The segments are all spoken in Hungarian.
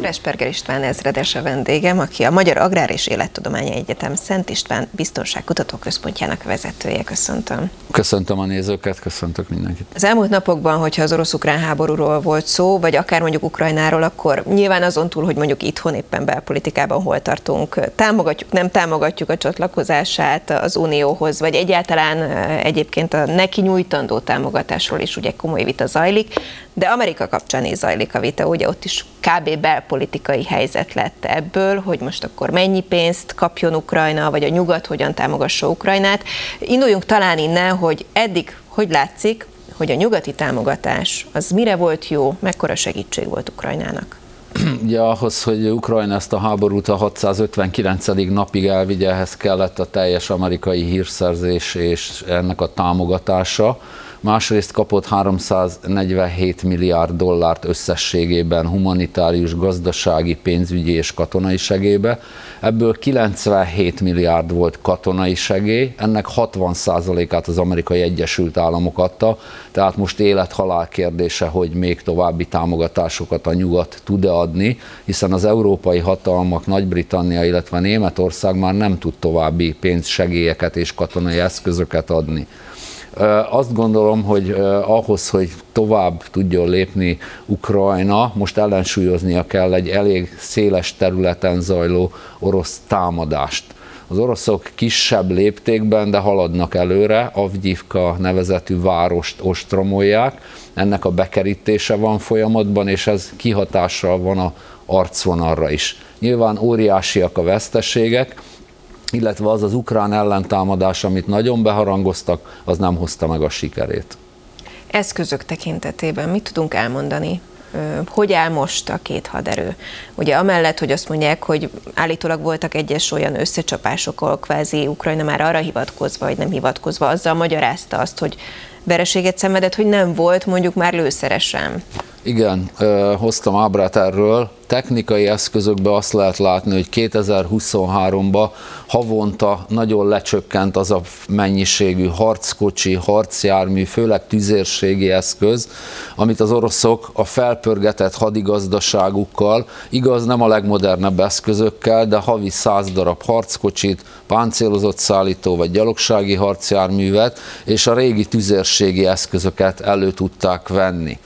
Resperger István ezredes a vendégem, aki a Magyar Agrár és Élettudományi Egyetem Szent István Biztonságkutató Központjának vezetője. Köszöntöm. Köszöntöm a nézőket, köszöntök mindenkit. Az elmúlt napokban, hogyha az orosz-ukrán háborúról volt szó, vagy akár mondjuk Ukrajnáról, akkor nyilván azon túl, hogy mondjuk itthon éppen belpolitikában hol tartunk, támogatjuk, nem támogatjuk a csatlakozását az Unióhoz, vagy egyáltalán eh, egyébként a neki nyújtandó támogatásról is ugye komoly vita zajlik, de Amerika kapcsán is zajlik a vita, ugye ott is kb. belpolitikai helyzet lett ebből, hogy most akkor mennyi pénzt kapjon Ukrajna, vagy a nyugat hogyan támogassa Ukrajnát. Induljunk talán innen, hogy eddig hogy látszik, hogy a nyugati támogatás az mire volt jó, mekkora segítség volt Ukrajnának? Ugye ahhoz, hogy Ukrajna ezt a háborút a 659. napig elvigye, ehhez kellett a teljes amerikai hírszerzés és ennek a támogatása másrészt kapott 347 milliárd dollárt összességében humanitárius, gazdasági, pénzügyi és katonai segélybe. Ebből 97 milliárd volt katonai segély, ennek 60%-át az amerikai Egyesült Államok adta, tehát most élet-halál kérdése, hogy még további támogatásokat a nyugat tud-e adni, hiszen az európai hatalmak, Nagy-Britannia, illetve Németország már nem tud további pénzsegélyeket és katonai eszközöket adni. Azt gondolom, hogy ahhoz, hogy tovább tudjon lépni Ukrajna, most ellensúlyoznia kell egy elég széles területen zajló orosz támadást. Az oroszok kisebb léptékben, de haladnak előre, Avgyivka nevezetű várost ostromolják, ennek a bekerítése van folyamatban, és ez kihatással van a arcvonalra is. Nyilván óriásiak a veszteségek, illetve az az ukrán ellentámadás, amit nagyon beharangoztak, az nem hozta meg a sikerét. Eszközök tekintetében mit tudunk elmondani? Hogy áll most a két haderő? Ugye amellett, hogy azt mondják, hogy állítólag voltak egyes olyan összecsapások, ahol kvázi Ukrajna már arra hivatkozva, vagy nem hivatkozva, azzal magyarázta azt, hogy vereséget szenvedett, hogy nem volt mondjuk már lőszeresen. Igen, hoztam ábrát erről. Technikai eszközökben azt lehet látni, hogy 2023-ban havonta nagyon lecsökkent az a mennyiségű harckocsi, harcjármű, főleg tüzérségi eszköz, amit az oroszok a felpörgetett hadigazdaságukkal, igaz nem a legmodernebb eszközökkel, de havi száz darab harckocsit, páncélozott szállító vagy gyalogsági harcjárművet és a régi tüzérségi eszközöket elő tudták venni.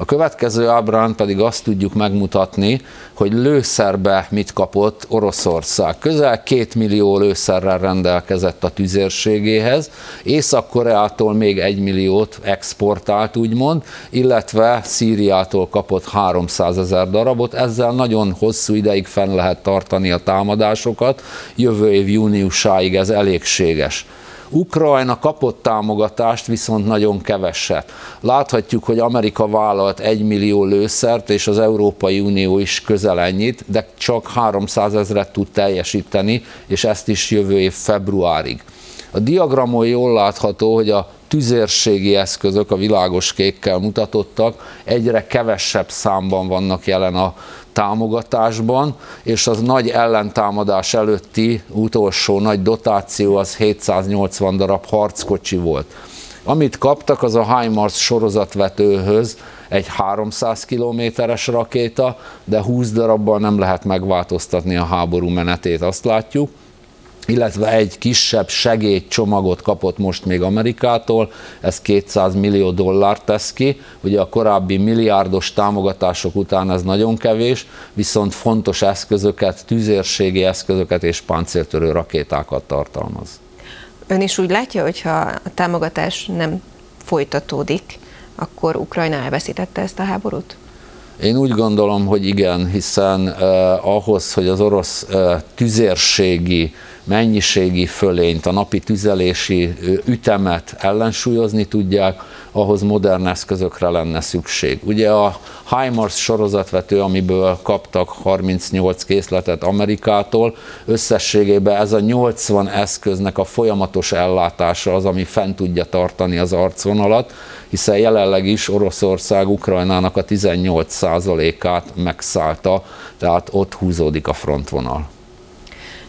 A következő ábrán pedig azt tudjuk megmutatni, hogy lőszerbe mit kapott Oroszország. Közel két millió lőszerrel rendelkezett a tüzérségéhez, Észak-Koreától még egy milliót exportált, úgymond, illetve Szíriától kapott 300 ezer darabot, ezzel nagyon hosszú ideig fenn lehet tartani a támadásokat, jövő év júniusáig ez elégséges. Ukrajna kapott támogatást, viszont nagyon keveset. Láthatjuk, hogy Amerika vállalt egy millió lőszert, és az Európai Unió is közel ennyit, de csak 300 ezeret tud teljesíteni, és ezt is jövő év februárig. A diagramon jól látható, hogy a tüzérségi eszközök, a világos kékkel mutatottak, egyre kevesebb számban vannak jelen a támogatásban, és az nagy ellentámadás előtti utolsó nagy dotáció az 780 darab harckocsi volt. Amit kaptak, az a HIMARS sorozatvetőhöz egy 300 kilométeres rakéta, de 20 darabban nem lehet megváltoztatni a háború menetét, azt látjuk illetve egy kisebb segédcsomagot kapott most még Amerikától, ez 200 millió dollár tesz ki, ugye a korábbi milliárdos támogatások után ez nagyon kevés, viszont fontos eszközöket, tüzérségi eszközöket és páncéltörő rakétákat tartalmaz. Ön is úgy látja, hogyha a támogatás nem folytatódik, akkor Ukrajna elveszítette ezt a háborút? Én úgy gondolom, hogy igen, hiszen eh, ahhoz, hogy az orosz eh, tüzérségi mennyiségi fölényt, a napi tüzelési ütemet ellensúlyozni tudják, ahhoz modern eszközökre lenne szükség. Ugye a HIMARS sorozatvető, amiből kaptak 38 készletet Amerikától, összességében ez a 80 eszköznek a folyamatos ellátása az, ami fent tudja tartani az arcvonalat, hiszen jelenleg is Oroszország Ukrajnának a 18%-át megszállta, tehát ott húzódik a frontvonal.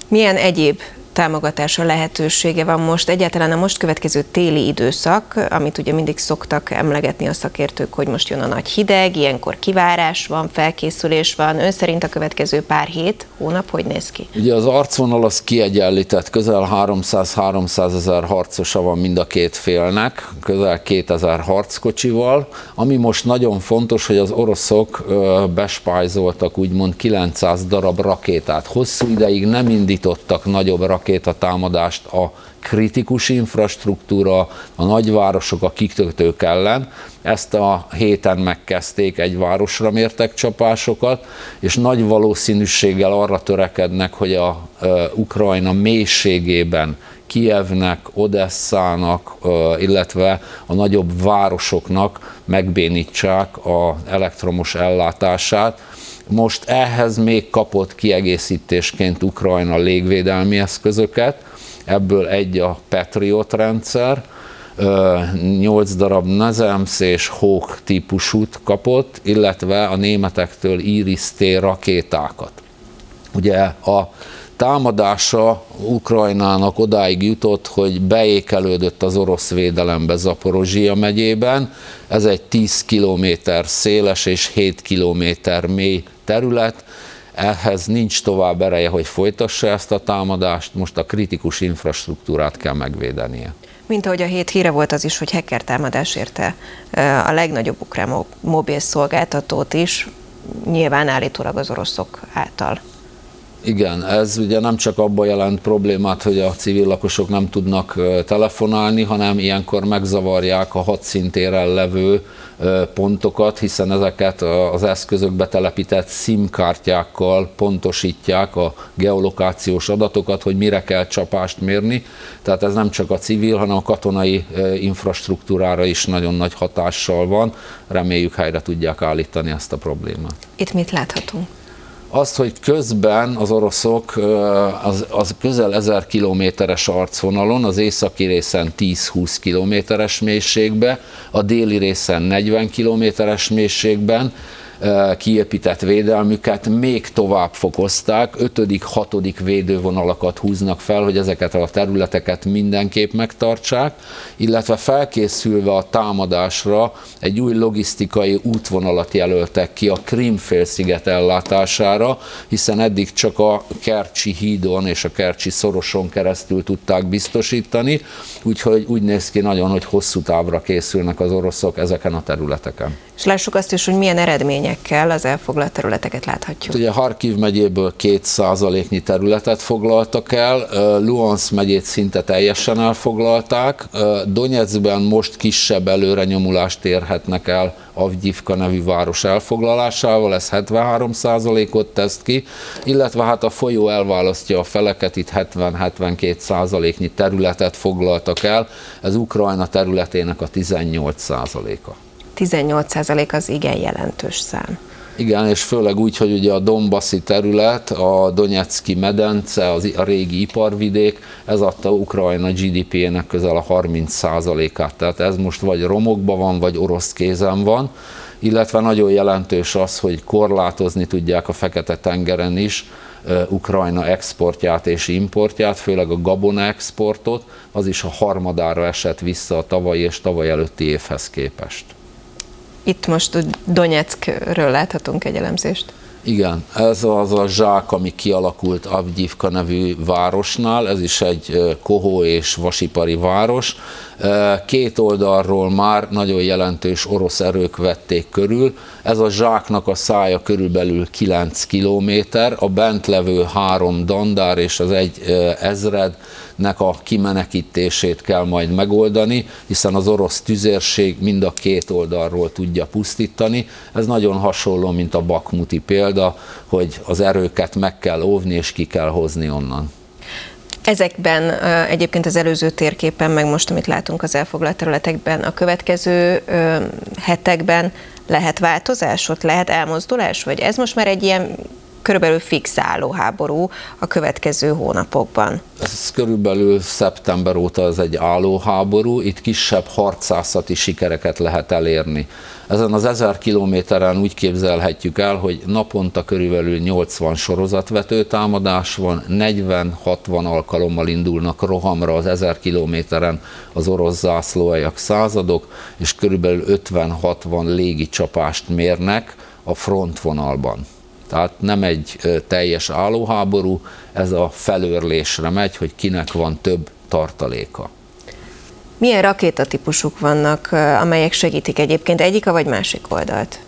Milyen egyéb támogatása lehetősége van most. Egyáltalán a most következő téli időszak, amit ugye mindig szoktak emlegetni a szakértők, hogy most jön a nagy hideg, ilyenkor kivárás van, felkészülés van. Ön szerint a következő pár hét, hónap hogy néz ki? Ugye az arcvonal az kiegyenlített, közel 300-300 ezer harcosa van mind a két félnek, közel 2000 harckocsival. Ami most nagyon fontos, hogy az oroszok bespájzoltak úgymond 900 darab rakétát. Hosszú ideig nem indítottak nagyobb rakétát, rakétatámadást a kritikus infrastruktúra, a nagyvárosok, a kikötők ellen. Ezt a héten megkezdték, egy városra mértek csapásokat, és nagy valószínűséggel arra törekednek, hogy a Ukrajna mélységében Kievnek, Odesszának, illetve a nagyobb városoknak megbénítsák az elektromos ellátását, most ehhez még kapott kiegészítésként Ukrajna légvédelmi eszközöket, ebből egy a Patriot rendszer, 8 darab Nazems és Hawk típusút kapott, illetve a németektől Iris-T rakétákat. Ugye a támadása Ukrajnának odáig jutott, hogy beékelődött az orosz védelembe Zaporozsia megyében. Ez egy 10 km széles és 7 km mély terület, ehhez nincs tovább ereje, hogy folytassa ezt a támadást, most a kritikus infrastruktúrát kell megvédenie. Mint ahogy a hét híre volt az is, hogy hacker támadás érte a legnagyobb ukrán mobil szolgáltatót is, nyilván állítólag az oroszok által. Igen, ez ugye nem csak abban jelent problémát, hogy a civil lakosok nem tudnak telefonálni, hanem ilyenkor megzavarják a hadszintéren levő pontokat, hiszen ezeket az eszközökbe telepített SIM kártyákkal pontosítják a geolokációs adatokat, hogy mire kell csapást mérni. Tehát ez nem csak a civil, hanem a katonai infrastruktúrára is nagyon nagy hatással van. Reméljük helyre tudják állítani ezt a problémát. Itt mit láthatunk? Azt, hogy közben az oroszok az, az közel 1000 kilométeres arcvonalon, az északi részen 10-20 kilométeres mélységbe, a déli részen 40 kilométeres mélységben kiépített védelmüket még tovább fokozták, ötödik, hatodik védővonalakat húznak fel, hogy ezeket a területeket mindenképp megtartsák, illetve felkészülve a támadásra egy új logisztikai útvonalat jelöltek ki a Krimfélsziget ellátására, hiszen eddig csak a Kercsi hídon és a Kercsi szoroson keresztül tudták biztosítani, úgyhogy úgy néz ki nagyon, hogy hosszú távra készülnek az oroszok ezeken a területeken. És lássuk azt is, hogy milyen eredményekkel az elfoglalt területeket láthatjuk. Ugye Harkiv megyéből két százaléknyi területet foglaltak el, Luhansk megyét szinte teljesen elfoglalták, Donetskben most kisebb előrenyomulást érhetnek el Avgyivka nevű város elfoglalásával, ez 73 százalékot tesz ki, illetve hát a folyó elválasztja a feleket, itt 70-72 százaléknyi területet foglaltak el, ez Ukrajna területének a 18 százaléka. 18% az igen jelentős szám. Igen, és főleg úgy, hogy ugye a Dombaszi terület, a Donetszki medence, az, a régi iparvidék, ez adta Ukrajna GDP-nek közel a 30%-át. Tehát ez most vagy romokban van, vagy orosz kézen van, illetve nagyon jelentős az, hogy korlátozni tudják a Fekete-tengeren is Ukrajna exportját és importját, főleg a gabona exportot, az is a harmadára esett vissza a tavalyi és tavaly előtti évhez képest. Itt most Donetskről láthatunk egy elemzést. Igen, ez az a zsák, ami kialakult Avgyivka nevű városnál, ez is egy kohó és vasipari város. Két oldalról már nagyon jelentős orosz erők vették körül. Ez a zsáknak a szája körülbelül 9 kilométer, a bent levő három dandár és az egy ezred nek a kimenekítését kell majd megoldani, hiszen az orosz tüzérség mind a két oldalról tudja pusztítani. Ez nagyon hasonló, mint a bakmuti példa, hogy az erőket meg kell óvni és ki kell hozni onnan. Ezekben egyébként az előző térképen, meg most, amit látunk az elfoglalt területekben, a következő hetekben lehet változás, ott lehet elmozdulás, vagy ez most már egy ilyen körülbelül fix állóháború a következő hónapokban? Ez körülbelül szeptember óta ez egy állóháború, itt kisebb harcászati sikereket lehet elérni. Ezen az ezer kilométeren úgy képzelhetjük el, hogy naponta körülbelül 80 sorozatvető támadás van, 40-60 alkalommal indulnak rohamra az ezer kilométeren az orosz zászlóajak századok, és körülbelül 50-60 légi csapást mérnek a frontvonalban. Tehát nem egy teljes állóháború, ez a felőrlésre megy, hogy kinek van több tartaléka. Milyen rakétatípusuk vannak, amelyek segítik egyébként egyik vagy másik oldalt?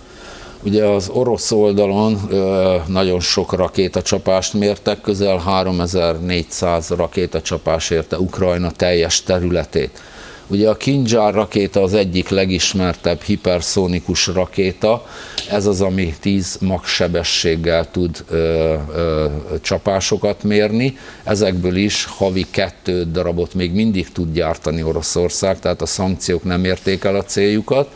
Ugye az orosz oldalon nagyon sok rakétacsapást mértek, közel 3400 rakétacsapás érte Ukrajna teljes területét. Ugye a Kinjal rakéta az egyik legismertebb hiperszónikus rakéta, ez az, ami 10 max sebességgel tud ö, ö, csapásokat mérni, ezekből is havi kettő darabot még mindig tud gyártani Oroszország, tehát a szankciók nem érték el a céljukat.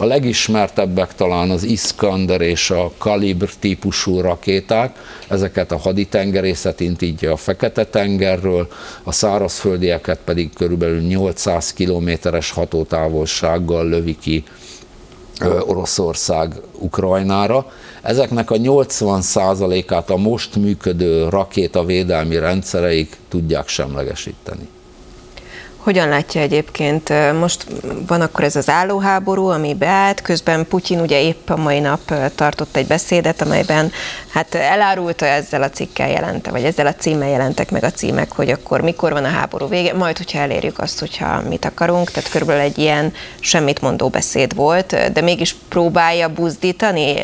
A legismertebbek talán az Iskander és a Kalibr típusú rakéták, ezeket a haditengerészet intítja a Fekete-tengerről, a szárazföldieket pedig körülbelül 800 kilométeres hatótávolsággal lövi ki Oroszország Ukrajnára. Ezeknek a 80%-át a most működő rakétavédelmi rendszereik tudják semlegesíteni. Hogyan látja egyébként? Most van akkor ez az állóháború, ami beállt, közben Putyin ugye épp a mai nap tartott egy beszédet, amelyben hát elárulta ezzel a cikkel jelente, vagy ezzel a címmel jelentek meg a címek, hogy akkor mikor van a háború vége, majd hogyha elérjük azt, hogyha mit akarunk, tehát körülbelül egy ilyen semmit mondó beszéd volt, de mégis próbálja buzdítani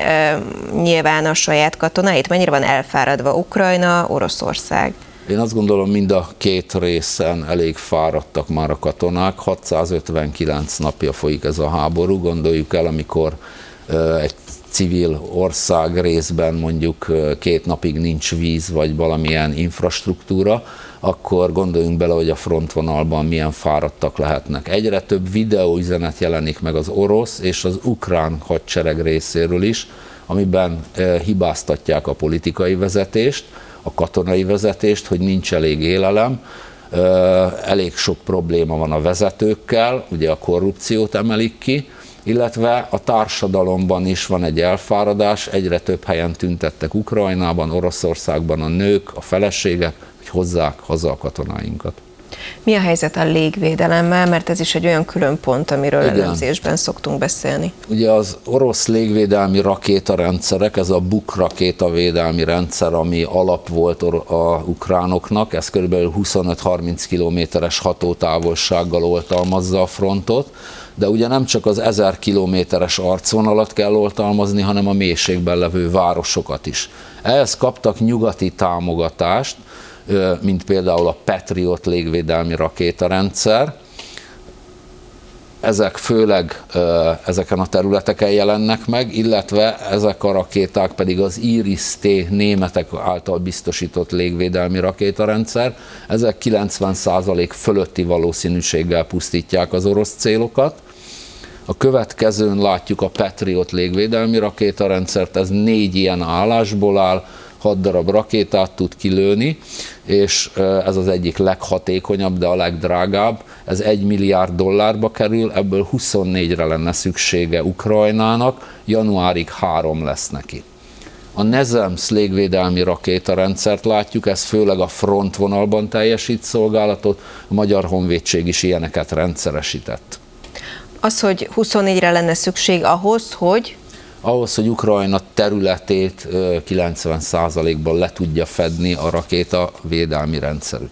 nyilván a saját katonáit, mennyire van elfáradva Ukrajna, Oroszország. Én azt gondolom, mind a két részen elég fáradtak már a katonák. 659 napja folyik ez a háború. Gondoljuk el, amikor egy civil ország részben mondjuk két napig nincs víz, vagy valamilyen infrastruktúra, akkor gondoljunk bele, hogy a frontvonalban milyen fáradtak lehetnek. Egyre több videóüzenet jelenik meg az orosz és az ukrán hadsereg részéről is, amiben hibáztatják a politikai vezetést, a katonai vezetést, hogy nincs elég élelem, elég sok probléma van a vezetőkkel, ugye a korrupciót emelik ki, illetve a társadalomban is van egy elfáradás, egyre több helyen tüntettek Ukrajnában, Oroszországban a nők, a feleségek, hogy hozzák haza a katonáinkat. Mi a helyzet a légvédelemmel, mert ez is egy olyan külön pont, amiről Igen. elemzésben szoktunk beszélni. Ugye az orosz légvédelmi rakétarendszerek, ez a BUK rakétavédelmi rendszer, ami alap volt a ukránoknak, ez kb. 25-30 kilométeres hatótávolsággal oltalmazza a frontot, de ugye nem csak az 1000 kilométeres arcvonalat kell oltalmazni, hanem a mélységben levő városokat is. Ehhez kaptak nyugati támogatást, mint például a Patriot légvédelmi rakétarendszer. Ezek főleg ezeken a területeken jelennek meg, illetve ezek a rakéták pedig az Iris-T németek által biztosított légvédelmi rakétarendszer. Ezek 90% fölötti valószínűséggel pusztítják az orosz célokat. A következőn látjuk a Patriot légvédelmi rakétarendszert, ez négy ilyen állásból áll, 6 darab rakétát tud kilőni, és ez az egyik leghatékonyabb, de a legdrágább. Ez 1 milliárd dollárba kerül, ebből 24-re lenne szüksége Ukrajnának, januárig három lesz neki. A NEZEMS légvédelmi rakétarendszert látjuk, ez főleg a frontvonalban teljesít szolgálatot, a Magyar Honvédség is ilyeneket rendszeresített. Az, hogy 24-re lenne szükség ahhoz, hogy ahhoz, hogy Ukrajna területét 90%-ban le tudja fedni a rakéta védelmi rendszerük.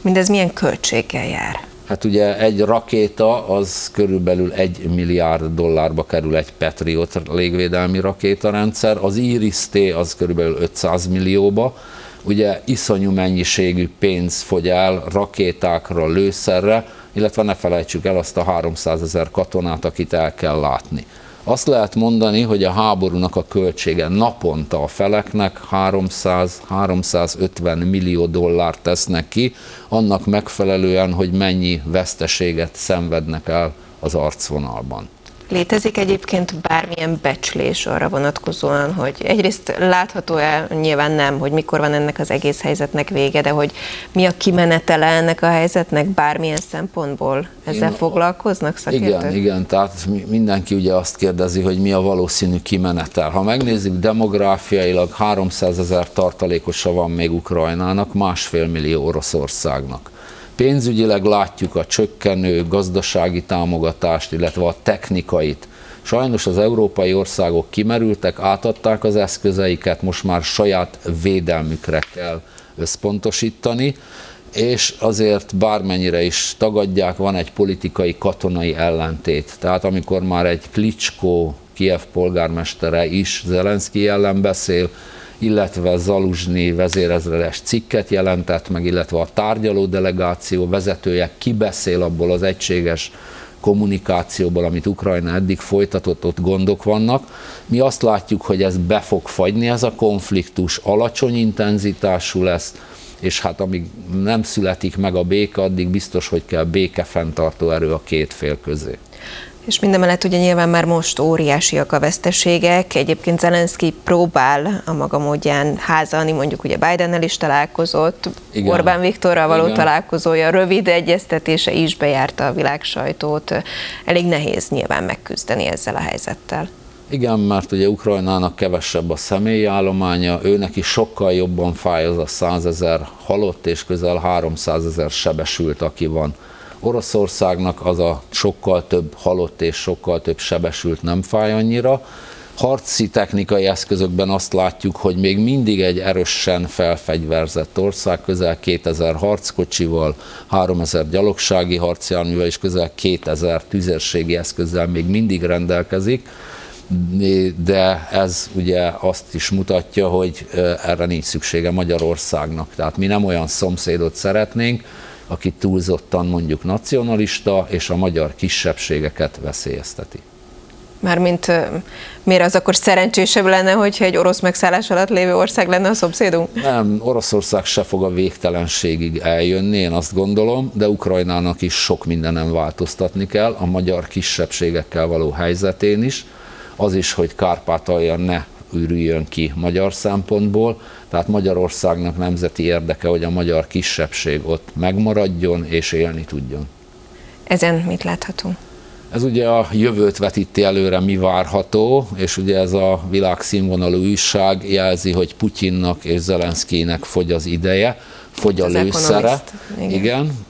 Mindez milyen költséggel jár? Hát ugye egy rakéta az körülbelül egy milliárd dollárba kerül egy Patriot légvédelmi rakétarendszer, az Iris-T az körülbelül 500 millióba, ugye iszonyú mennyiségű pénz fogy el rakétákra, lőszerre, illetve ne felejtsük el azt a 300 ezer katonát, akit el kell látni. Azt lehet mondani, hogy a háborúnak a költsége naponta a feleknek 300-350 millió dollárt tesznek ki, annak megfelelően, hogy mennyi veszteséget szenvednek el az arcvonalban. Létezik egyébként bármilyen becslés arra vonatkozóan, hogy egyrészt látható-e, nyilván nem, hogy mikor van ennek az egész helyzetnek vége, de hogy mi a kimenetele ennek a helyzetnek bármilyen szempontból? Ezzel Én, foglalkoznak szakértők? Igen, igen, tehát mindenki ugye azt kérdezi, hogy mi a valószínű kimenetel. Ha megnézzük demográfiailag 300 ezer tartalékosa van még Ukrajnának, másfél millió Oroszországnak. Pénzügyileg látjuk a csökkenő gazdasági támogatást, illetve a technikait. Sajnos az európai országok kimerültek, átadták az eszközeiket, most már saját védelmükre kell összpontosítani, és azért bármennyire is tagadják, van egy politikai katonai ellentét. Tehát amikor már egy Klicskó, Kiev polgármestere is Zelenszky ellen beszél, illetve Zaluzsni vezérezredes cikket jelentett meg, illetve a tárgyaló delegáció vezetője kibeszél abból az egységes kommunikációból, amit Ukrajna eddig folytatott, ott gondok vannak. Mi azt látjuk, hogy ez be fog fagyni, ez a konfliktus alacsony intenzitású lesz, és hát amíg nem születik meg a béke, addig biztos, hogy kell békefenntartó erő a két fél közé. És mindemellett ugye nyilván már most óriásiak a veszteségek. Egyébként Zelenszky próbál a maga módján házalni, mondjuk ugye Bidennel is találkozott, Igen. Orbán Viktorral való Igen. találkozója, rövid egyeztetése is bejárta a világ sajtót. Elég nehéz nyilván megküzdeni ezzel a helyzettel. Igen, mert ugye Ukrajnának kevesebb a személyi állománya, őnek is sokkal jobban fáj az a százezer halott és közel 300 ezer sebesült, aki van. Oroszországnak az a sokkal több halott és sokkal több sebesült nem fáj annyira. Harci technikai eszközökben azt látjuk, hogy még mindig egy erősen felfegyverzett ország, közel 2000 harckocsival, 3000 gyalogsági harcjárművel és közel 2000 tüzérségi eszközzel még mindig rendelkezik de ez ugye azt is mutatja, hogy erre nincs szüksége Magyarországnak. Tehát mi nem olyan szomszédot szeretnénk, aki túlzottan mondjuk nacionalista, és a magyar kisebbségeket veszélyezteti. Mármint miért az akkor szerencsésebb lenne, hogyha egy orosz megszállás alatt lévő ország lenne a szomszédunk? Nem, Oroszország se fog a végtelenségig eljönni, én azt gondolom, de Ukrajnának is sok mindenem változtatni kell, a magyar kisebbségekkel való helyzetén is, az is, hogy Kárpátalja ne ürüljön ki magyar szempontból, tehát Magyarországnak nemzeti érdeke, hogy a magyar kisebbség ott megmaradjon és élni tudjon. Ezen mit láthatunk? Ez ugye a jövőt vetíti előre, mi várható, és ugye ez a világszínvonalú újság jelzi, hogy Putyinnak és Zelenszkének fogy az ideje, fogy a lőszere, igen. igen,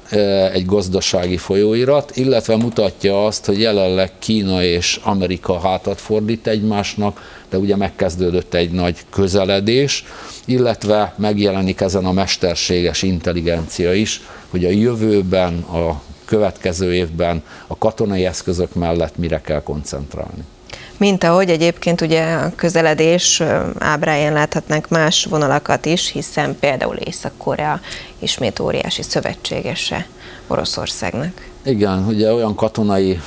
egy gazdasági folyóirat, illetve mutatja azt, hogy jelenleg Kína és Amerika hátat fordít egymásnak, de ugye megkezdődött egy nagy közeledés, illetve megjelenik ezen a mesterséges intelligencia is, hogy a jövőben, a következő évben a katonai eszközök mellett mire kell koncentrálni. Mint ahogy egyébként ugye a közeledés ábráján láthatnánk más vonalakat is, hiszen például Észak-Korea ismét óriási szövetségese Oroszországnak. Igen, ugye olyan katonai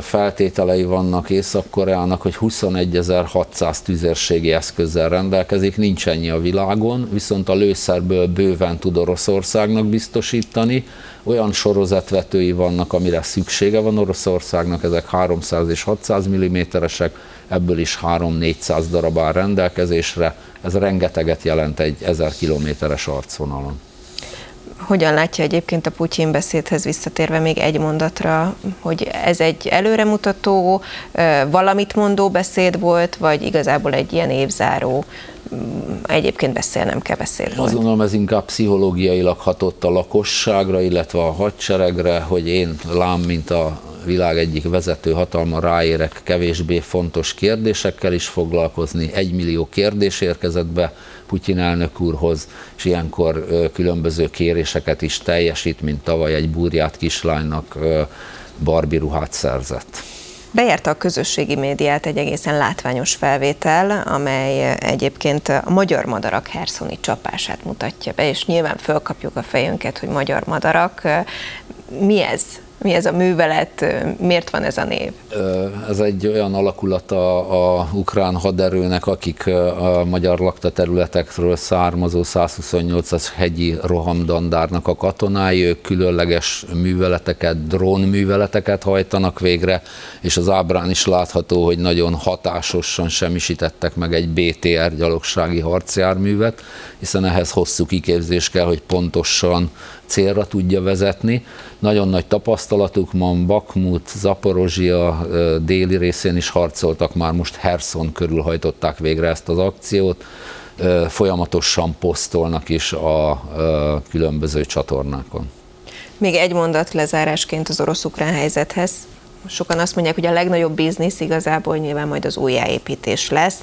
feltételei vannak Észak-Koreának, hogy 21.600 tüzérségi eszközzel rendelkezik, nincs ennyi a világon, viszont a lőszerből bőven tud Oroszországnak biztosítani. Olyan sorozatvetői vannak, amire szüksége van Oroszországnak, ezek 300 és 600 mm-esek, ebből is 3-400 darab áll rendelkezésre, ez rengeteget jelent egy 1000 kilométeres arcvonalon. Hogyan látja egyébként a Putyin beszédhez visszatérve még egy mondatra, hogy ez egy előremutató, valamit mondó beszéd volt, vagy igazából egy ilyen évzáró, egyébként beszél, nem kell beszél Azt gondolom, ez inkább pszichológiailag hatott a lakosságra, illetve a hadseregre, hogy én lám, mint a világ egyik vezető hatalma ráérek kevésbé fontos kérdésekkel is foglalkozni. Egy millió kérdés érkezett be Putyin elnök úrhoz, és ilyenkor különböző kéréseket is teljesít, mint tavaly egy burját kislánynak Barbie ruhát szerzett. Bejárta a közösségi médiát egy egészen látványos felvétel, amely egyébként a magyar madarak herszoni csapását mutatja be, és nyilván fölkapjuk a fejünket, hogy magyar madarak. Mi ez? Mi ez a művelet, miért van ez a név? Ez egy olyan alakulata a ukrán haderőnek, akik a magyar lakta területekről származó 128-as hegyi rohamdandárnak a katonái, ők különleges műveleteket, drónműveleteket hajtanak végre, és az ábrán is látható, hogy nagyon hatásosan semmisítettek meg egy BTR gyalogsági harcjárművet, hiszen ehhez hosszú kiképzés kell, hogy pontosan célra tudja vezetni. Nagyon nagy tapasztalatuk van, Bakmut, Zaporozsia déli részén is harcoltak, már most Herson körül hajtották végre ezt az akciót, folyamatosan posztolnak is a különböző csatornákon. Még egy mondat lezárásként az orosz-ukrán helyzethez. Sokan azt mondják, hogy a legnagyobb biznisz igazából nyilván majd az újjáépítés lesz.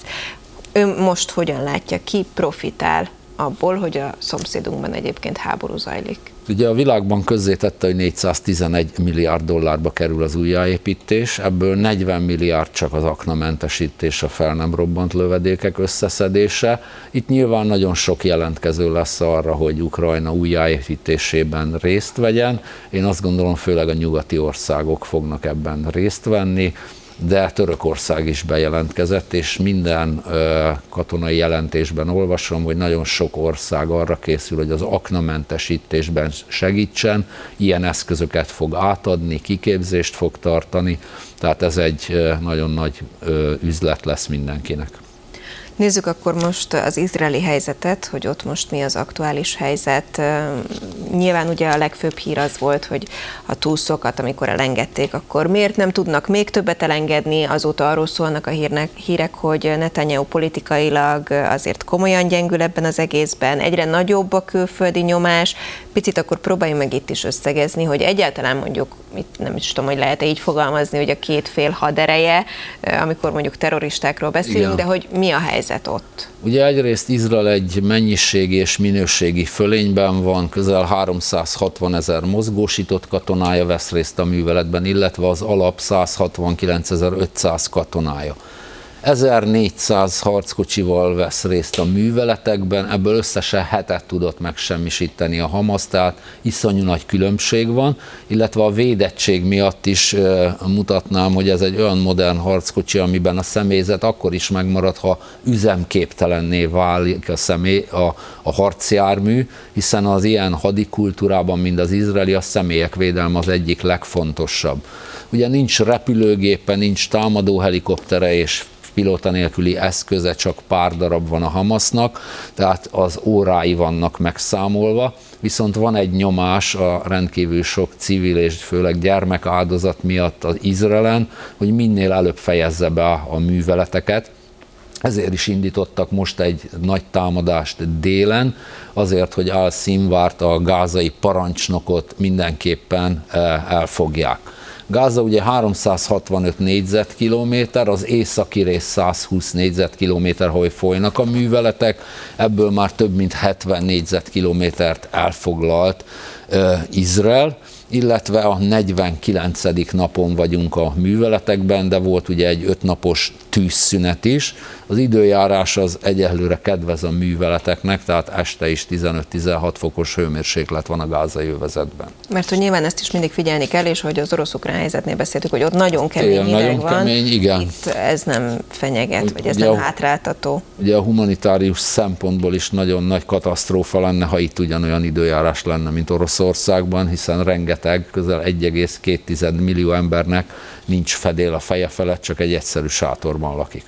Ön most hogyan látja, ki profitál abból, hogy a szomszédunkban egyébként háború zajlik? Ugye a világban közzétette, hogy 411 milliárd dollárba kerül az újjáépítés, ebből 40 milliárd csak az aknamentesítés, a fel nem robbant lövedékek összeszedése. Itt nyilván nagyon sok jelentkező lesz arra, hogy Ukrajna újjáépítésében részt vegyen. Én azt gondolom, főleg a nyugati országok fognak ebben részt venni de Törökország is bejelentkezett, és minden katonai jelentésben olvasom, hogy nagyon sok ország arra készül, hogy az aknamentesítésben segítsen, ilyen eszközöket fog átadni, kiképzést fog tartani, tehát ez egy nagyon nagy üzlet lesz mindenkinek. Nézzük akkor most az izraeli helyzetet, hogy ott most mi az aktuális helyzet. Nyilván ugye a legfőbb hír az volt, hogy a túlszokat, amikor elengedték, akkor miért nem tudnak még többet elengedni? Azóta arról szólnak a hírnek, hírek, hogy Netanyahu politikailag azért komolyan gyengül ebben az egészben, egyre nagyobb a külföldi nyomás. Picit akkor próbáljunk meg itt is összegezni, hogy egyáltalán mondjuk, itt nem is tudom, hogy lehet-e így fogalmazni, hogy a két fél hadereje, amikor mondjuk terroristákról beszélünk, Igen. de hogy mi a helyzet? helyzet ott? Ugye egyrészt Izrael egy mennyiségi és minőségi fölényben van, közel 360 ezer mozgósított katonája vesz részt a műveletben, illetve az alap 169.500 katonája. 1400 harckocsival vesz részt a műveletekben, ebből összesen hetet tudott megsemmisíteni a Hamas, tehát iszonyú nagy különbség van, illetve a védettség miatt is mutatnám, hogy ez egy olyan modern harckocsi, amiben a személyzet akkor is megmarad, ha üzemképtelenné válik a, személy, a, a harcjármű, hiszen az ilyen hadikultúrában, mint az izraeli, a személyek védelme az egyik legfontosabb. Ugye nincs repülőgépe, nincs támadó helikoptere és pilóta nélküli eszköze csak pár darab van a Hamasnak, tehát az órái vannak megszámolva, viszont van egy nyomás a rendkívül sok civil és főleg gyermek áldozat miatt az Izraelen, hogy minél előbb fejezze be a műveleteket, ezért is indítottak most egy nagy támadást délen, azért, hogy Al-Szimvárt, a gázai parancsnokot mindenképpen eh, elfogják. Gáza ugye 365 négyzetkilométer, az északi rész 120 négyzetkilométer, hogy folynak a műveletek, ebből már több mint 70 négyzetkilométert elfoglalt uh, Izrael illetve a 49. napon vagyunk a műveletekben, de volt ugye egy ötnapos tűzszünet is. Az időjárás az egyelőre kedvez a műveleteknek, tehát este is 15-16 fokos hőmérséklet van a gázai övezetben. Mert hogy nyilván ezt is mindig figyelni kell, és hogy az orosz-ukrán helyzetnél beszéltük, hogy ott nagyon kemény Igen, nagyon van. Kemény, igen. Itt ez nem fenyeget, vagy ez ugye nem a, hátráltató. Ugye a humanitárius szempontból is nagyon nagy katasztrófa lenne, ha itt ugyanolyan időjárás lenne, mint Oroszországban, hiszen rengeteg, közel 1,2 millió embernek nincs fedél a feje felett, csak egy egyszerű sátorban lakik.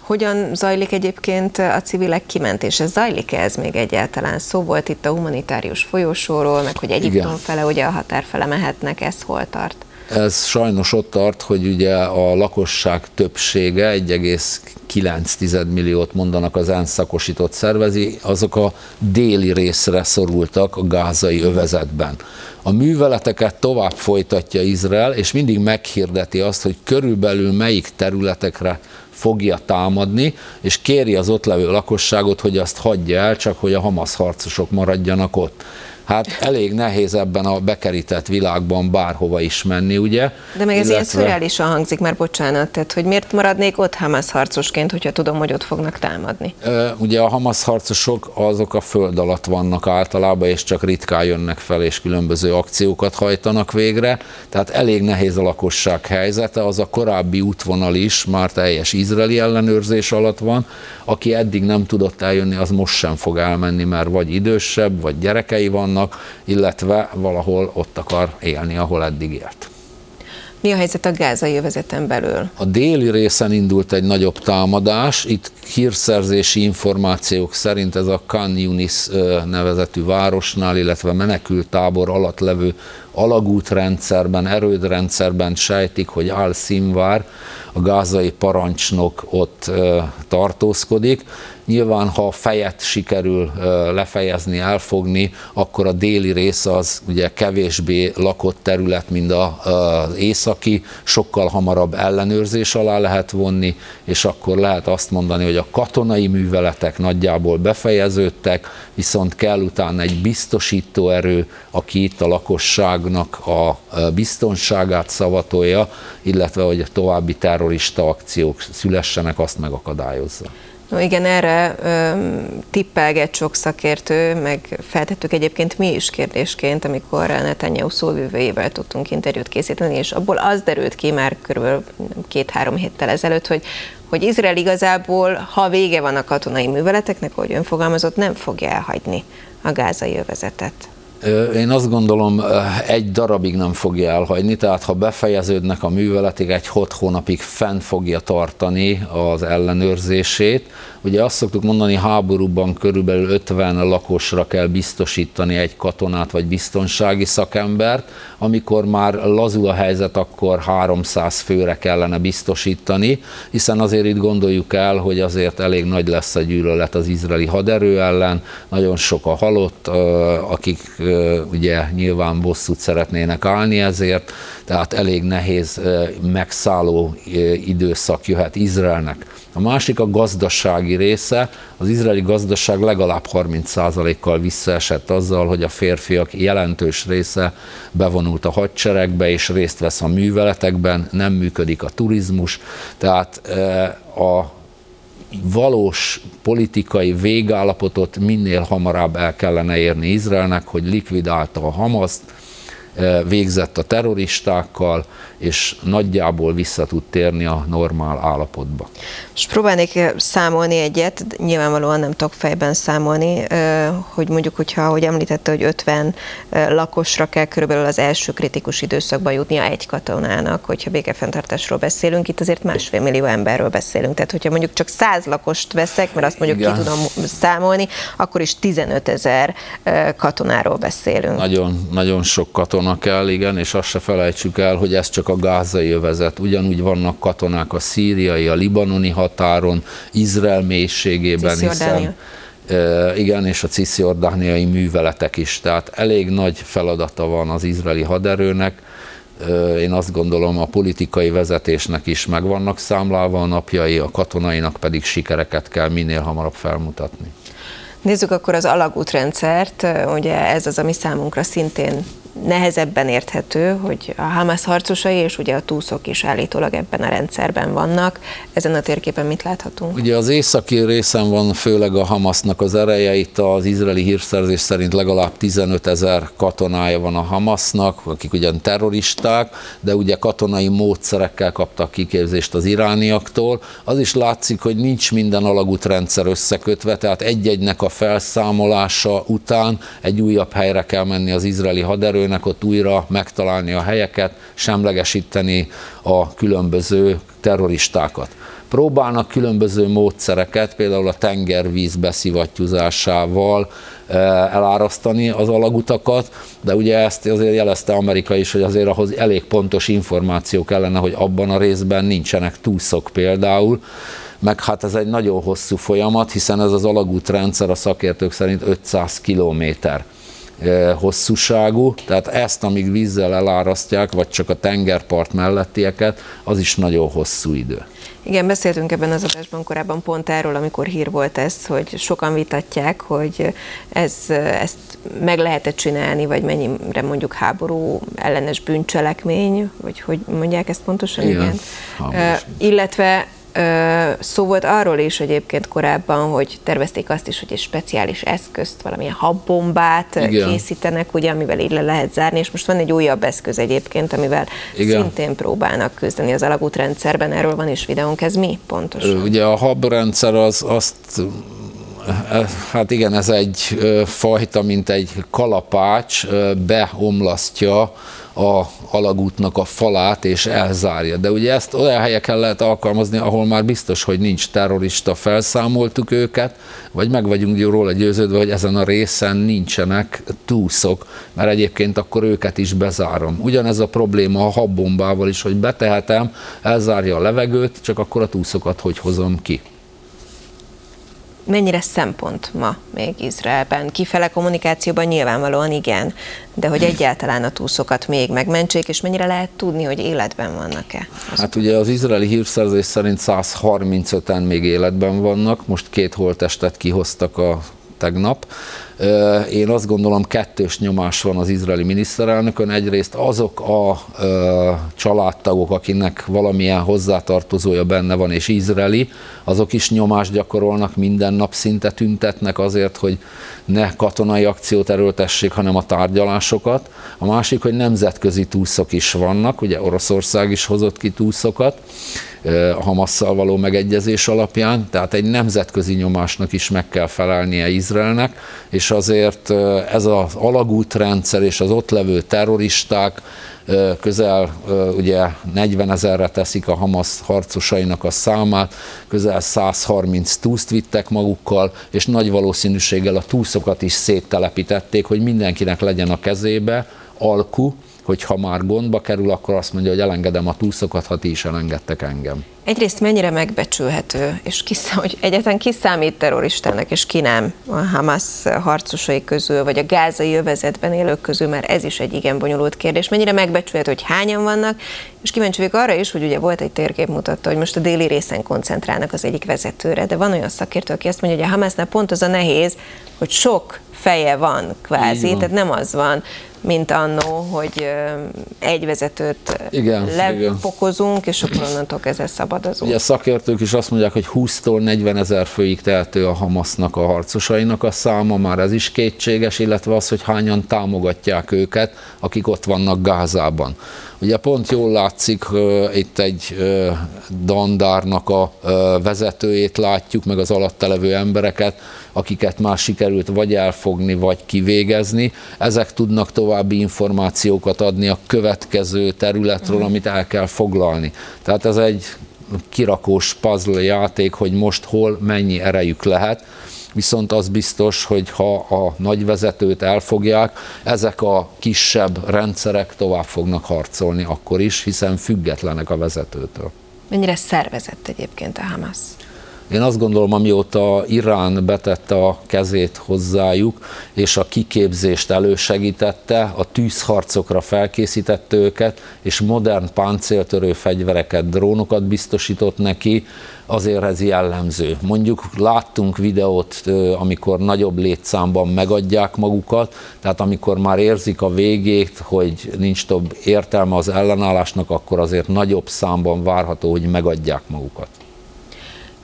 Hogyan zajlik egyébként a civilek kimentése? Zajlik-e ez még egyáltalán? Szó volt itt a humanitárius folyósóról, meg hogy Egyiptom Igen. fele, ugye a határ fele mehetnek, ez hol tart? Ez sajnos ott tart, hogy ugye a lakosság többsége, 1,9 milliót mondanak az ENSZ szakosított szervezi, azok a déli részre szorultak a gázai övezetben. A műveleteket tovább folytatja Izrael, és mindig meghirdeti azt, hogy körülbelül melyik területekre fogja támadni, és kéri az ott levő lakosságot, hogy azt hagyja el, csak hogy a Hamas harcosok maradjanak ott. Hát elég nehéz ebben a bekerített világban bárhova is menni, ugye? De meg ez Illetve... ilyen szürreálisan hangzik, már bocsánat, tehát hogy miért maradnék ott Hamas harcosként, hogyha tudom, hogy ott fognak támadni? Ugye a Hamas harcosok azok a föld alatt vannak általában, és csak ritkán jönnek fel, és különböző akciókat hajtanak végre, tehát elég nehéz a lakosság helyzete, az a korábbi útvonal is már teljes izraeli ellenőrzés alatt van, aki eddig nem tudott eljönni, az most sem fog elmenni, mert vagy idősebb, vagy gyerekei vannak, illetve valahol ott akar élni, ahol eddig élt. Mi a helyzet a gázai övezeten belül? A déli részen indult egy nagyobb támadás. Itt hírszerzési információk szerint ez a Khan Yunis nevezetű városnál, illetve menekültábor alatt levő alagútrendszerben, erődrendszerben sejtik, hogy Al-Simvár, a gázai parancsnok ott tartózkodik. Nyilván, ha a fejet sikerül lefejezni, elfogni, akkor a déli rész az ugye kevésbé lakott terület, mint az északi, sokkal hamarabb ellenőrzés alá lehet vonni, és akkor lehet azt mondani, hogy a katonai műveletek nagyjából befejeződtek, viszont kell utána egy biztosító erő, aki itt a lakosságnak a biztonságát szavatolja, illetve hogy a további terrorista akciók szülessenek, azt megakadályozza. No igen, erre tippelget sok szakértő, meg feltettük egyébként mi is kérdésként, amikor Netanyahu szóvivőjével tudtunk interjút készíteni, és abból az derült ki már körülbelül két-három héttel ezelőtt, hogy hogy Izrael igazából, ha vége van a katonai műveleteknek, ahogy ön fogalmazott, nem fogja elhagyni a gázai övezetet. Én azt gondolom, egy darabig nem fogja elhagyni, tehát ha befejeződnek a műveletig, egy hat hónapig fenn fogja tartani az ellenőrzését. Ugye azt szoktuk mondani, háborúban körülbelül 50 lakosra kell biztosítani egy katonát vagy biztonsági szakembert, amikor már lazul a helyzet, akkor 300 főre kellene biztosítani, hiszen azért itt gondoljuk el, hogy azért elég nagy lesz a gyűlölet az izraeli haderő ellen, nagyon sok a halott, akik ugye nyilván bosszút szeretnének állni ezért, tehát elég nehéz megszálló időszak jöhet Izraelnek. A másik a gazdasági része. Az izraeli gazdaság legalább 30%-kal visszaesett azzal, hogy a férfiak jelentős része bevonult a hadseregbe és részt vesz a műveletekben, nem működik a turizmus, tehát a valós politikai végállapotot minél hamarabb el kellene érni Izraelnek, hogy likvidálta a Hamaszt, végzett a terroristákkal, és nagyjából vissza tud térni a normál állapotba. És próbálnék számolni egyet, nyilvánvalóan nem tudok fejben számolni, hogy mondjuk, hogyha, ahogy említette, hogy 50 lakosra kell körülbelül az első kritikus időszakban jutnia egy katonának, hogyha békefenntartásról beszélünk, itt azért másfél millió emberről beszélünk. Tehát, hogyha mondjuk csak 100 lakost veszek, mert azt mondjuk Igen. ki tudom számolni, akkor is 15 ezer katonáról beszélünk. Nagyon, nagyon sok katona kell, igen, és azt se felejtsük el, hogy ez csak a gázai övezet. Ugyanúgy vannak katonák a szíriai, a libanoni határon, Izrael mélységében, hiszen igen, és a cisziordániai műveletek is. Tehát elég nagy feladata van az izraeli haderőnek. Én azt gondolom, a politikai vezetésnek is meg vannak számlálva a napjai, a katonainak pedig sikereket kell minél hamarabb felmutatni. Nézzük akkor az alagútrendszert, ugye ez az, ami számunkra szintén nehezebben érthető, hogy a Hamas harcosai és ugye a túszok is állítólag ebben a rendszerben vannak. Ezen a térképen mit láthatunk? Ugye az északi részen van főleg a Hamasnak az ereje, itt az izraeli hírszerzés szerint legalább 15 ezer katonája van a Hamasnak, akik ugyan terroristák, de ugye katonai módszerekkel kaptak kiképzést az irániaktól. Az is látszik, hogy nincs minden alagútrendszer összekötve, tehát egy-egynek a felszámolása után egy újabb helyre kell menni az izraeli haderő, erőnek ott újra megtalálni a helyeket, semlegesíteni a különböző terroristákat. Próbálnak különböző módszereket, például a tengervíz beszivattyúzásával eh, elárasztani az alagutakat, de ugye ezt azért jelezte Amerika is, hogy azért ahhoz elég pontos információ kellene, hogy abban a részben nincsenek túszok például, meg hát ez egy nagyon hosszú folyamat, hiszen ez az alagútrendszer a szakértők szerint 500 kilométer hosszúságú, tehát ezt, amíg vízzel elárasztják, vagy csak a tengerpart mellettieket, az is nagyon hosszú idő. Igen, beszéltünk ebben az adásban korábban pont erről, amikor hír volt ez, hogy sokan vitatják, hogy ez, ezt meg lehet-e csinálni, vagy mennyire mondjuk háború ellenes bűncselekmény, vagy hogy mondják ezt pontosan? Igen. igen. Uh, illetve Szó volt arról is egyébként korábban, hogy tervezték azt is, hogy egy speciális eszközt, valamilyen habbombát Igen. készítenek, ugye, amivel így le lehet zárni, és most van egy újabb eszköz egyébként, amivel Igen. szintén próbálnak küzdeni az alagútrendszerben, erről van is videónk, ez mi pontosan? Ugye a habrendszer az azt Hát igen, ez egy fajta, mint egy kalapács, beomlasztja a alagútnak a falát és elzárja. De ugye ezt olyan helyeken lehet alkalmazni, ahol már biztos, hogy nincs terrorista, felszámoltuk őket, vagy meg vagyunk róla győződve, hogy ezen a részen nincsenek túszok, mert egyébként akkor őket is bezárom. Ugyanez a probléma a habbombával is, hogy betehetem, elzárja a levegőt, csak akkor a túszokat hogy hozom ki mennyire szempont ma még Izraelben? Kifele kommunikációban nyilvánvalóan igen, de hogy egyáltalán a túszokat még megmentsék, és mennyire lehet tudni, hogy életben vannak-e? Hát ugye az izraeli hírszerzés szerint 135-en még életben vannak, most két holtestet kihoztak a tegnap. Én azt gondolom kettős nyomás van az izraeli miniszterelnökön. Egyrészt azok a családtagok, akinek valamilyen hozzátartozója benne van és izraeli, azok is nyomást gyakorolnak, minden nap szinte tüntetnek azért, hogy ne katonai akciót erőltessék, hanem a tárgyalásokat. A másik, hogy nemzetközi túszok is vannak, ugye Oroszország is hozott ki túszokat, a Hamasszal való megegyezés alapján, tehát egy nemzetközi nyomásnak is meg kell felelnie Izraelnek, és azért ez az alagútrendszer és az ott levő terroristák közel ugye 40 ezerre teszik a Hamas harcosainak a számát, közel 130 túszt vittek magukkal, és nagy valószínűséggel a túszokat is széttelepítették, hogy mindenkinek legyen a kezébe alku, hogy ha már gondba kerül, akkor azt mondja, hogy elengedem a túszokat, ha ti is elengedtek engem. Egyrészt mennyire megbecsülhető, és ki, hogy egyetlen ki számít terroristának, és ki nem a Hamas harcosai közül, vagy a gázai övezetben élők közül, mert ez is egy igen bonyolult kérdés. Mennyire megbecsülhető, hogy hányan vannak, és kíváncsi vagyok arra is, hogy ugye volt egy térkép mutatta, hogy most a déli részen koncentrálnak az egyik vezetőre, de van olyan szakértő, aki azt mondja, hogy a Hamasnál pont az a nehéz, hogy sok feje van kvázi, van. tehát nem az van, mint annó, hogy egy vezetőt igen, lefokozunk, igen. és akkor onnantól kezdve szabadozunk. Ugye a szakértők is azt mondják, hogy 20-tól 40 ezer főig tehető a Hamasznak a harcosainak a száma, már ez is kétséges, illetve az, hogy hányan támogatják őket, akik ott vannak Gázában. Ugye pont jól látszik, itt egy dandárnak a vezetőjét látjuk, meg az alatta levő embereket, akiket már sikerült vagy elfogni, vagy kivégezni. Ezek tudnak további információkat adni a következő területről, mhm. amit el kell foglalni. Tehát ez egy kirakós puzzle játék, hogy most hol mennyi erejük lehet, viszont az biztos, hogy ha a nagyvezetőt elfogják, ezek a kisebb rendszerek tovább fognak harcolni akkor is, hiszen függetlenek a vezetőtől. Mennyire szervezett egyébként a Hamas? Én azt gondolom, amióta Irán betette a kezét hozzájuk, és a kiképzést elősegítette, a tűzharcokra felkészítette őket, és modern páncéltörő fegyvereket, drónokat biztosított neki, azért ez jellemző. Mondjuk láttunk videót, amikor nagyobb létszámban megadják magukat, tehát amikor már érzik a végét, hogy nincs több értelme az ellenállásnak, akkor azért nagyobb számban várható, hogy megadják magukat.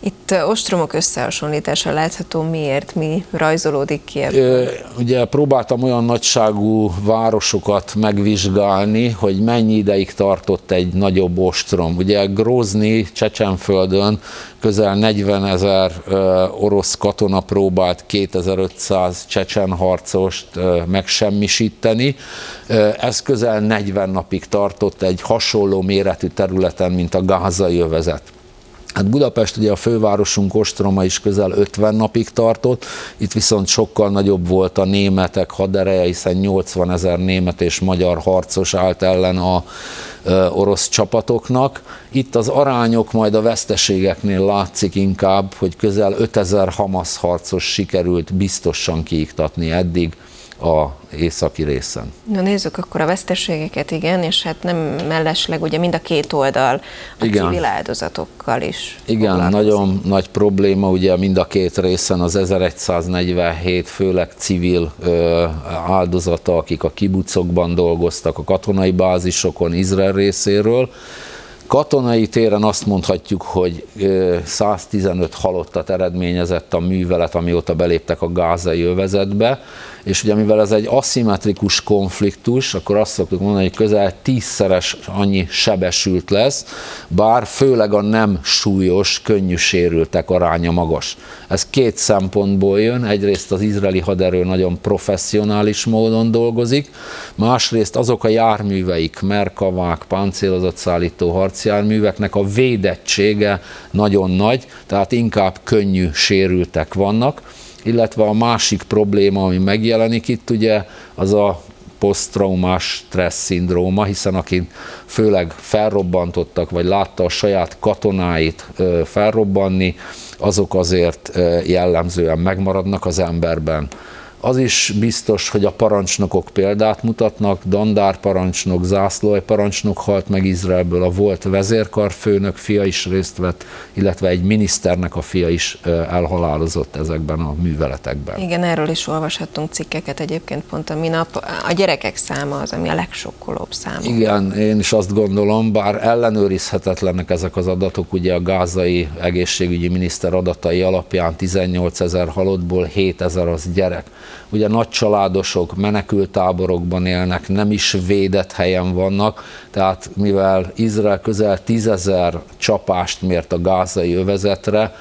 Itt ostromok összehasonlítása látható, miért, mi rajzolódik ki ebből? Ugye próbáltam olyan nagyságú városokat megvizsgálni, hogy mennyi ideig tartott egy nagyobb ostrom. Ugye Grozni Csecsenföldön közel 40 ezer orosz katona próbált 2500 csecsen harcost megsemmisíteni. Ez közel 40 napig tartott egy hasonló méretű területen, mint a gázai övezet. Hát Budapest ugye a fővárosunk ostroma is közel 50 napig tartott, itt viszont sokkal nagyobb volt a németek hadereje, hiszen 80 ezer német és magyar harcos állt ellen a orosz csapatoknak. Itt az arányok majd a veszteségeknél látszik inkább, hogy közel 5000 Hamas harcos sikerült biztosan kiiktatni eddig a északi részen. Na nézzük akkor a veszteségeket, igen, és hát nem mellesleg ugye mind a két oldal a igen. civil áldozatokkal is Igen, nagyon nagy probléma ugye mind a két részen az 1147 főleg civil ö, áldozata, akik a kibucokban dolgoztak, a katonai bázisokon Izrael részéről, Katonai téren azt mondhatjuk, hogy 115 halottat eredményezett a művelet, amióta beléptek a gázai övezetbe, és ugye mivel ez egy aszimmetrikus konfliktus, akkor azt szoktuk mondani, hogy közel tízszeres annyi sebesült lesz, bár főleg a nem súlyos, könnyű sérültek aránya magas. Ez két szempontból jön, egyrészt az izraeli haderő nagyon professzionális módon dolgozik, másrészt azok a járműveik, merkavák, páncélozott szállító harcjárműveknek a védettsége nagyon nagy, tehát inkább könnyű sérültek vannak, illetve a másik probléma, ami megjelenik itt, ugye, az a posztraumás stressz szindróma, hiszen akik főleg felrobbantottak, vagy látta a saját katonáit felrobbanni, azok azért jellemzően megmaradnak az emberben. Az is biztos, hogy a parancsnokok példát mutatnak, Dandár parancsnok, Zászlói parancsnok halt meg Izraelből, a volt vezérkarfőnök fia is részt vett, illetve egy miniszternek a fia is elhalálozott ezekben a műveletekben. Igen, erről is olvashattunk cikkeket egyébként pont a minap. A gyerekek száma az, ami a legsokkolóbb szám. Igen, én is azt gondolom, bár ellenőrizhetetlenek ezek az adatok, ugye a gázai egészségügyi miniszter adatai alapján 18 ezer halottból 7 ezer az gyerek ugye nagy családosok menekültáborokban élnek, nem is védett helyen vannak, tehát mivel Izrael közel tízezer csapást mért a gázai övezetre,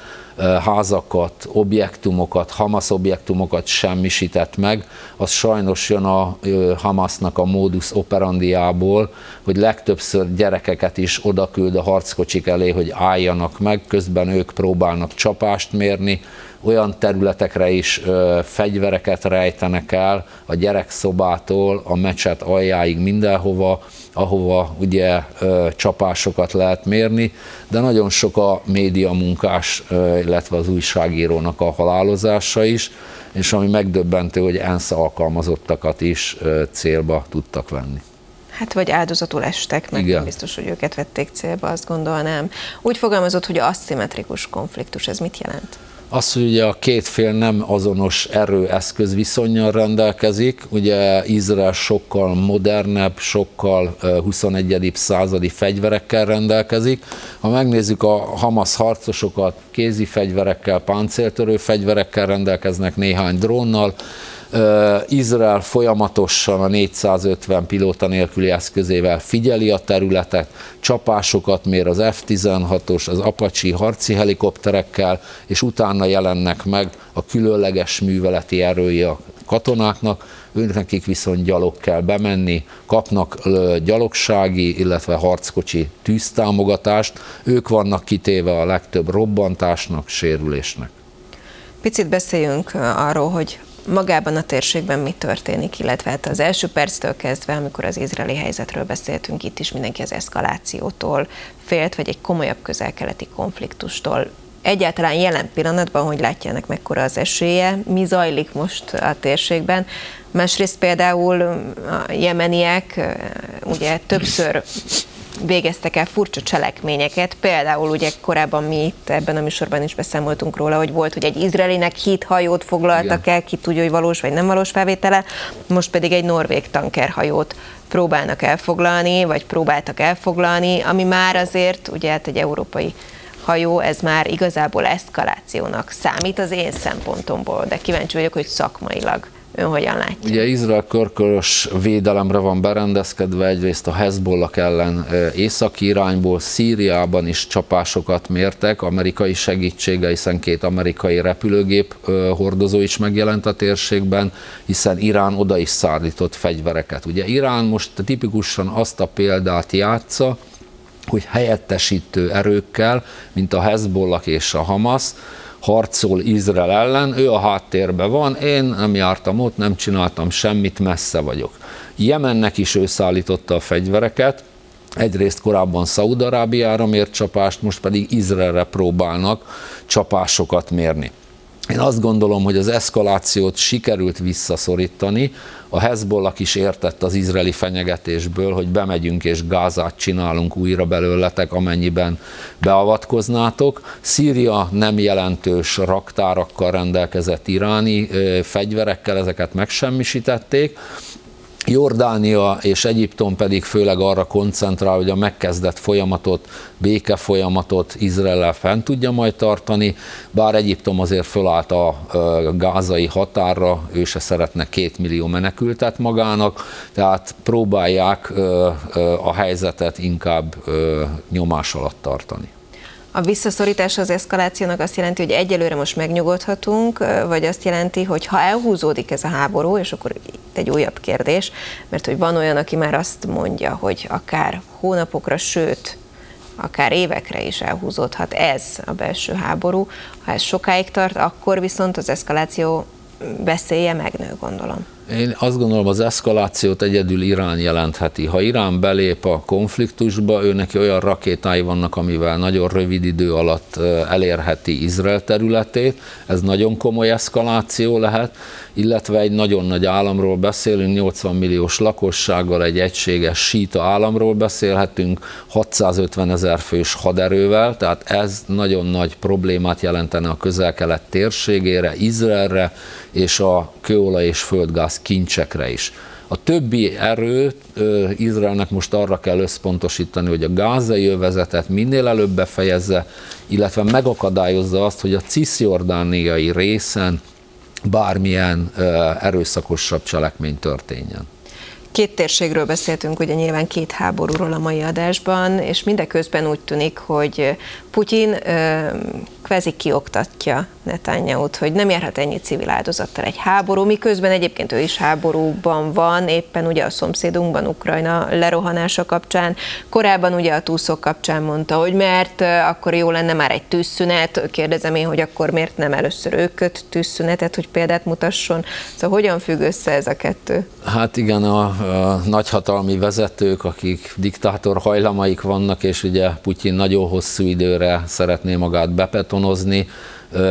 házakat, objektumokat, Hamas objektumokat semmisített meg, az sajnos jön a Hamasnak a modus operandiából, hogy legtöbbször gyerekeket is oda küld a harckocsik elé, hogy álljanak meg, közben ők próbálnak csapást mérni, olyan területekre is ö, fegyvereket rejtenek el, a gyerekszobától a mecset aljáig mindenhova, ahova ugye ö, csapásokat lehet mérni, de nagyon sok a média munkás, ö, illetve az újságírónak a halálozása is, és ami megdöbbentő, hogy ENSZ alkalmazottakat is ö, célba tudtak venni. Hát vagy áldozatul estek, meg Igen. biztos, hogy őket vették célba, azt gondolnám. Úgy fogalmazott, hogy aszimmetrikus konfliktus, ez mit jelent? Az, hogy ugye a két fél nem azonos erőeszköz viszonyjal rendelkezik, ugye Izrael sokkal modernebb, sokkal 21. századi fegyverekkel rendelkezik. Ha megnézzük a Hamas harcosokat, kézi fegyverekkel, páncéltörő fegyverekkel rendelkeznek, néhány drónnal, Izrael folyamatosan a 450 pilóta nélküli eszközével figyeli a területet, csapásokat mér az F-16-os, az Apache harci helikopterekkel, és utána jelennek meg a különleges műveleti erői a katonáknak, nekik viszont gyalog kell bemenni, kapnak gyalogsági, illetve harckocsi tűztámogatást, ők vannak kitéve a legtöbb robbantásnak, sérülésnek. Picit beszéljünk arról, hogy magában a térségben mi történik, illetve hát az első perctől kezdve, amikor az izraeli helyzetről beszéltünk, itt is mindenki az eszkalációtól félt, vagy egy komolyabb közel-keleti konfliktustól. Egyáltalán jelen pillanatban, hogy látjának mekkora az esélye, mi zajlik most a térségben. Másrészt például a jemeniek ugye többször végeztek el furcsa cselekményeket. Például ugye korábban mi itt ebben a műsorban is beszámoltunk róla, hogy volt, hogy egy izraelinek hét hajót foglaltak Igen. el, ki tudja, hogy valós vagy nem valós felvétele, most pedig egy norvég tankerhajót próbálnak elfoglalni, vagy próbáltak elfoglalni, ami már azért, ugye hát egy európai hajó, ez már igazából eszkalációnak számít az én szempontomból, de kíváncsi vagyok, hogy szakmailag ön hogyan látja? Ugye Izrael körkörös védelemre van berendezkedve, egyrészt a Hezbollah ellen északi irányból, Szíriában is csapásokat mértek, amerikai segítsége, hiszen két amerikai repülőgép hordozó is megjelent a térségben, hiszen Irán oda is szállított fegyvereket. Ugye Irán most tipikusan azt a példát játsza, hogy helyettesítő erőkkel, mint a Hezbollah és a Hamas, harcol Izrael ellen, ő a háttérben van, én nem jártam ott, nem csináltam semmit, messze vagyok. Jemennek is ő szállította a fegyvereket, egyrészt korábban Szaúd-Arábiára mért csapást, most pedig Izraelre próbálnak csapásokat mérni. Én azt gondolom, hogy az eszkalációt sikerült visszaszorítani. A Hezbollah is értett az izraeli fenyegetésből, hogy bemegyünk és Gázát csinálunk újra belőletek, amennyiben beavatkoznátok. Szíria nem jelentős raktárakkal rendelkezett iráni fegyverekkel, ezeket megsemmisítették. Jordánia és Egyiptom pedig főleg arra koncentrál, hogy a megkezdett folyamatot, béke folyamatot Izrael fent tudja majd tartani, bár Egyiptom azért fölállt a gázai határra, ő se szeretne két millió menekültet magának, tehát próbálják a helyzetet inkább nyomás alatt tartani. A visszaszorítás az eszkalációnak azt jelenti, hogy egyelőre most megnyugodhatunk, vagy azt jelenti, hogy ha elhúzódik ez a háború, és akkor itt egy újabb kérdés, mert hogy van olyan, aki már azt mondja, hogy akár hónapokra, sőt, akár évekre is elhúzódhat ez a belső háború. Ha ez sokáig tart, akkor viszont az eszkaláció veszélye megnő, gondolom. Én azt gondolom, az eszkalációt egyedül Irán jelentheti. Ha Irán belép a konfliktusba, ő neki olyan rakétái vannak, amivel nagyon rövid idő alatt elérheti Izrael területét. Ez nagyon komoly eszkaláció lehet, illetve egy nagyon nagy államról beszélünk, 80 milliós lakossággal, egy egységes síta államról beszélhetünk, 650 ezer fős haderővel, tehát ez nagyon nagy problémát jelentene a közel-kelet térségére, Izraelre és a kőolaj és földgáz kincsekre is. A többi erőt Izraelnek most arra kell összpontosítani, hogy a gázai övezetet minél előbb befejezze, illetve megakadályozza azt, hogy a cisziordániai részen bármilyen erőszakosabb cselekmény történjen. Két térségről beszéltünk, ugye nyilván két háborúról a mai adásban, és mindeközben úgy tűnik, hogy Putyin kvázi kioktatja Netanyahu-t, hogy nem járhat ennyi civil áldozattal egy háború, miközben egyébként ő is háborúban van, éppen ugye a szomszédunkban, Ukrajna lerohanása kapcsán. Korábban ugye a túszok kapcsán mondta, hogy mert akkor jó lenne már egy tűzszünet, kérdezem én, hogy akkor miért nem először ő tűzszünetet, hogy példát mutasson. Szóval hogyan függ össze ez a kettő? Hát igen, a, a nagyhatalmi vezetők, akik diktátor hajlamaik vannak, és ugye Putyin nagyon hosszú időre szeretné magát bepetonozni,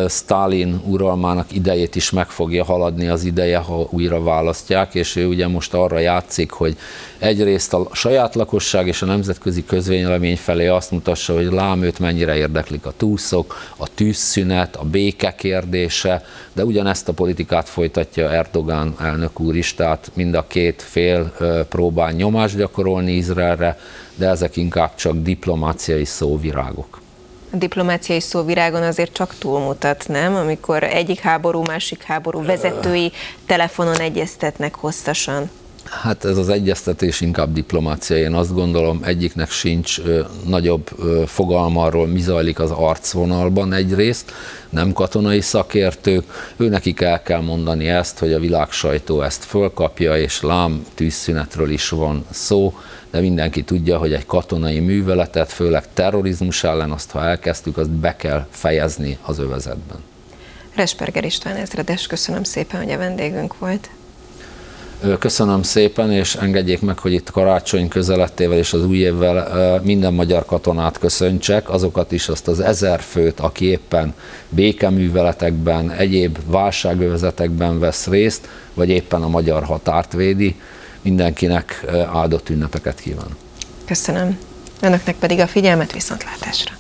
Stalin uralmának idejét is meg fogja haladni az ideje, ha újra választják, és ő ugye most arra játszik, hogy egyrészt a saját lakosság és a nemzetközi közvénylemény felé azt mutassa, hogy lám őt mennyire érdeklik a túszok, a tűzszünet, a béke kérdése, de ugyanezt a politikát folytatja Erdogán elnök úr is, tehát mind a két fél próbál nyomást gyakorolni Izraelre, de ezek inkább csak diplomáciai szóvirágok diplomáciai szóvirágon azért csak túlmutat, nem? Amikor egyik háború, másik háború vezetői telefonon egyeztetnek hosszasan. Hát ez az egyeztetés inkább diplomácia. Én azt gondolom, egyiknek sincs ö, nagyobb ö, fogalma arról, mi zajlik az arcvonalban egyrészt, nem katonai szakértők. Őnekik el kell mondani ezt, hogy a világ sajtó ezt fölkapja, és lám tűzszünetről is van szó, de mindenki tudja, hogy egy katonai műveletet, főleg terrorizmus ellen, azt ha elkezdtük, azt be kell fejezni az övezetben. Resperger István ezredes, köszönöm szépen, hogy a vendégünk volt. Köszönöm szépen, és engedjék meg, hogy itt karácsony közelettével és az új évvel minden magyar katonát köszöntsek, azokat is, azt az ezer főt, aki éppen békeműveletekben, egyéb válságövezetekben vesz részt, vagy éppen a magyar határt védi. Mindenkinek áldott ünnepeket kíván. Köszönöm. Önöknek pedig a figyelmet viszontlátásra.